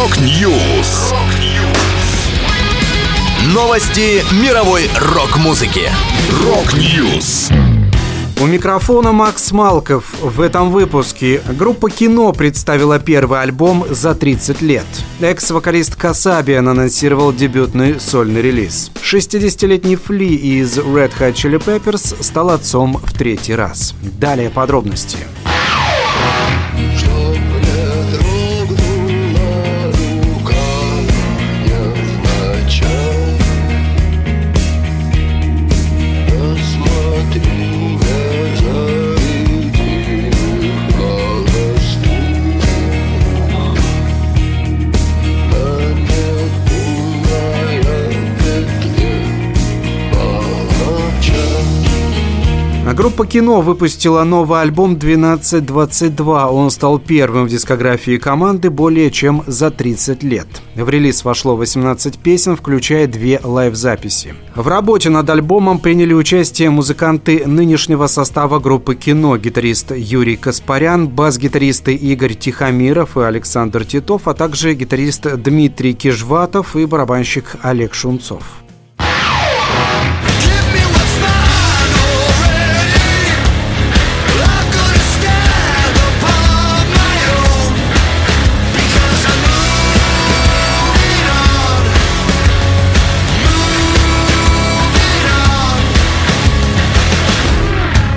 Rock News. Новости мировой рок-музыки. Rock News. У микрофона Макс Малков. В этом выпуске группа «Кино» представила первый альбом за 30 лет. Экс-вокалист Kasabian анонсировал дебютный сольный релиз. 60-летний Flea из Red Hot Chili Peppers стал отцом в третий раз. Далее подробности. Группа «Кино» выпустила новый альбом «1222». Он стал первым в дискографии команды более чем за 30 лет. В релиз вошло 18 песен, включая две лайв-записи. В работе над альбомом приняли участие музыканты нынешнего состава группы «Кино», гитарист Юрий Каспарян, бас-гитаристы Игорь Тихомиров и Александр Титов, а также гитарист Дмитрий Кижватов и барабанщик Олег Шунцов.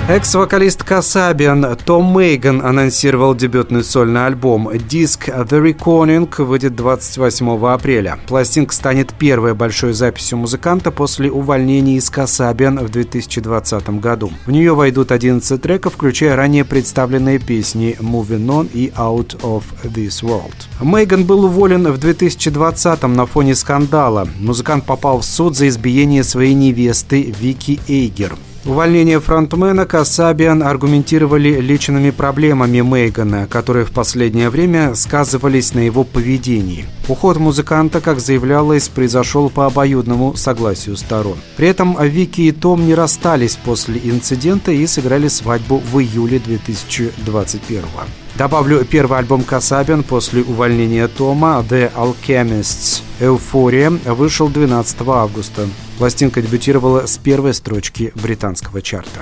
Экс-вокалист Касабиан Том Мейган анонсировал дебютный сольный альбом. Диск The Reckoning выйдет 28 апреля. Пластинка станет первой большой записью музыканта после увольнения из Касабиан в 2020 году. В нее войдут 11 треков, включая ранее представленные песни Moving On и Out of This World. Мейган был уволен в 2020 на фоне скандала. Музыкант попал в суд за избиение своей невесты Вики Эйгер. Увольнение фронтмена Касабиан аргументировали личными проблемами Мейгана, которые в последнее время сказывались на его поведении. Уход музыканта, как заявлялось, произошел по обоюдному согласию сторон. При этом Вики и Том не расстались после инцидента и сыграли свадьбу в июле 2021 года. Добавлю первый альбом Касабин после увольнения Тома «The Alchemists» «Эуфория» вышел 12 августа. Пластинка дебютировала с первой строчки британского чарта.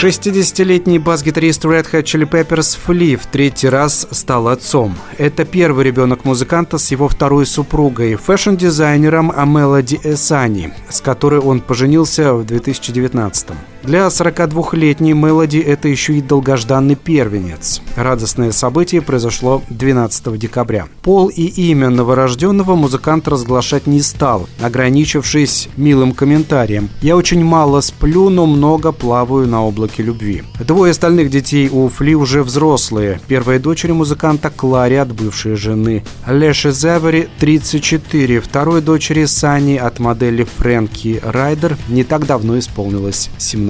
60-летний бас-гитарист Red Hot Chili Peppers Flea в третий раз стал отцом. Это первый ребенок музыканта с его второй супругой, фэшн-дизайнером Мелоди Эсани, с которой он поженился в 2019 -м. Для 42-летней Мелоди это еще и долгожданный первенец. Радостное событие произошло 12 декабря. Пол и имя новорожденного музыкант разглашать не стал, ограничившись милым комментарием. «Я очень мало сплю, но много плаваю на облаке любви». Двое остальных детей у Фли уже взрослые. Первая дочери музыканта Клари от бывшей жены. Леше Зевери 34. Второй дочери Сани от модели Фрэнки Райдер не так давно исполнилось 17.